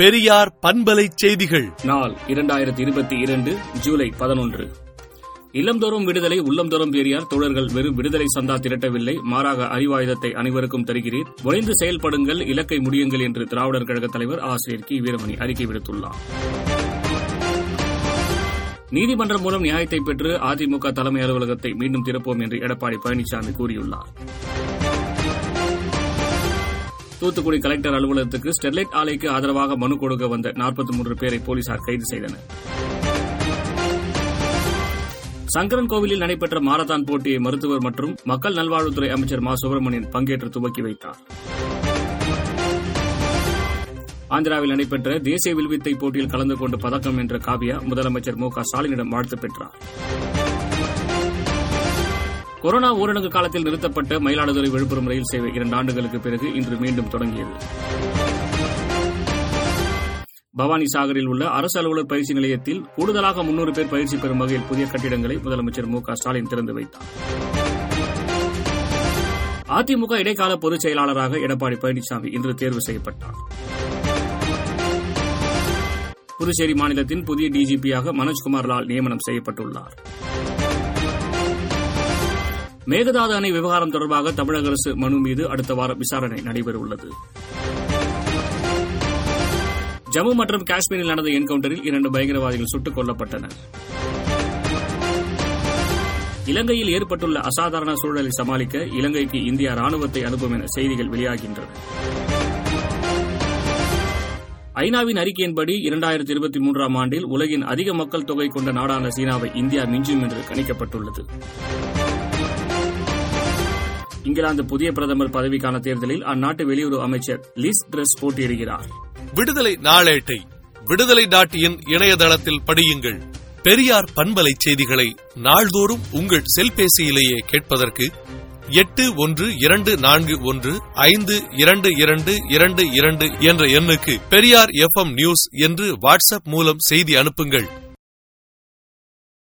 பெரியார் பண்பலை செய்திகள். நாள் இரண்டாயிரத்தி இருபத்தி இரண்டு ஜூலை பதினொன்று. இல்லந்தோறும் விடுதலை உள்ளந்தோறும் பெரியார் தோழர்கள் வெறும் விடுதலை சந்தா திரட்டவில்லை. மாறாக அறிவாயுதத்தை அனைவருக்கும் தருகிறீர். விளைந்து செயல்படுங்கள் இலக்கை முடியுங்கள் என்று திராவிடர் கழக தலைவர் ஆசிரியர் கி. வீரமணி அறிக்கை விடுத்துள்ளார். நீதிமன்றம் மூலம் நியாயத்தை பெற்று அதிமுக தலைமை அலுவலகத்தை மீண்டும் திறப்போம் என்று எடப்பாடி பழனிசாமி கூறியுள்ளார். தூத்துக்குடி கலெக்டர் அலுவலகத்துக்கு ஸ்டெர்லைட் ஆலைக்கு ஆதரவாக மனு கொடுக்க வந்த நாற்பத்தி மூன்று பேரை போலீசார் கைது செய்தனர். சங்கரன் கோவிலில் நடைபெற்ற மாரத்தான் போட்டியை மருத்துவர் மற்றும் மக்கள் நல்வாழ்வுத்துறை அமைச்சர் மா. சுப்பிரமணியன் பங்கேற்று துவக்கி வைத்தார். ஆந்திராவில் நடைபெற்ற தேசிய வில்வித்தை போட்டியில் கலந்து கொண்டு பதக்கம் வென்ற காவியா முதலமைச்சர் மு. க. ஸ்டாலினிடம் வாழ்த்து பெற்றார். கொரோனா ஊரடங்கு காலத்தில் நிறுத்தப்பட்ட மயிலாடுதுறை விழுப்புரம் ரயில் சேவை இரண்டு ஆண்டுகளுக்கு பிறகு இன்று மீண்டும் தொடங்கியது. பவானி சாகரில் உள்ள அரசு அலுவலர் பயிற்சி நிலையத்தில் கூடுதலாக முன்னூறு பேர் பயிற்சி பெறும் வகையில் புதிய கட்டிடங்களை முதலமைச்சர் மு ஸ்டாலின் திறந்து வைத்தார். அதிமுக இடைக்கால பொதுச் செயலாளராக எடப்பாடி பழனிசாமி இன்று தேர்வு செய்யப்பட்டார். புதுச்சேரி மாநிலத்தின் புதிய டிஜிபியாக மனோஜ்குமார் லால் நியமனம் செய்யப்பட்டுள்ளாா் மேகதாது அணை விவகாரம் தொடர்பாக தமிழக அரசு மனு மீது அடுத்த வாரம் விசாரணை நடைபெறவுள்ளது. ஜம்மு மற்றும் காஷ்மீரில் நடந்த என்கவுண்டரில் இரண்டு பயங்கரவாதிகள் சுட்டுக் கொல்லப்பட்டனர். இலங்கையில் ஏற்பட்டுள்ள அசாதாரண சூழலை சமாளிக்க இலங்கைக்கு இந்தியா ராணுவத்தை அனுப்பும் என செய்திகள் வெளியாகின்றன. ஐநாவின் அறிக்கையின்படி இரண்டாயிரத்தி இருபத்தி மூன்றாம் ஆண்டில் உலகின் அதிக மக்கள் தொகை கொண்ட நாடான சீனாவை இந்தியா மிஞ்சும் என்று கணிக்கப்பட்டுள்ளது. இங்கிலாந்து புதிய பிரதமர் பதவிக்கான தேர்தலில் அந்நாட்டு வெளியுறவு அமைச்சர் லிஸ் டிரஸ் போட்டியிடுகிறார். விடுதலை நாளேட்டை விடுதலை டாட் இன் இணையதளத்தில் படியுங்கள். பெரியார் பண்பலை செய்திகளை நாள்தோறும் உங்கள் செல்பேசியிலேயே கேட்பதற்கு எட்டு ஒன்று இரண்டு நான்கு ஒன்று ஐந்து இரண்டு இரண்டு இரண்டு இரண்டு என்ற எண்ணுக்கு பெரியார் எஃப் நியூஸ் என்று வாட்ஸ்அப் மூலம் செய்தி அனுப்புங்கள்.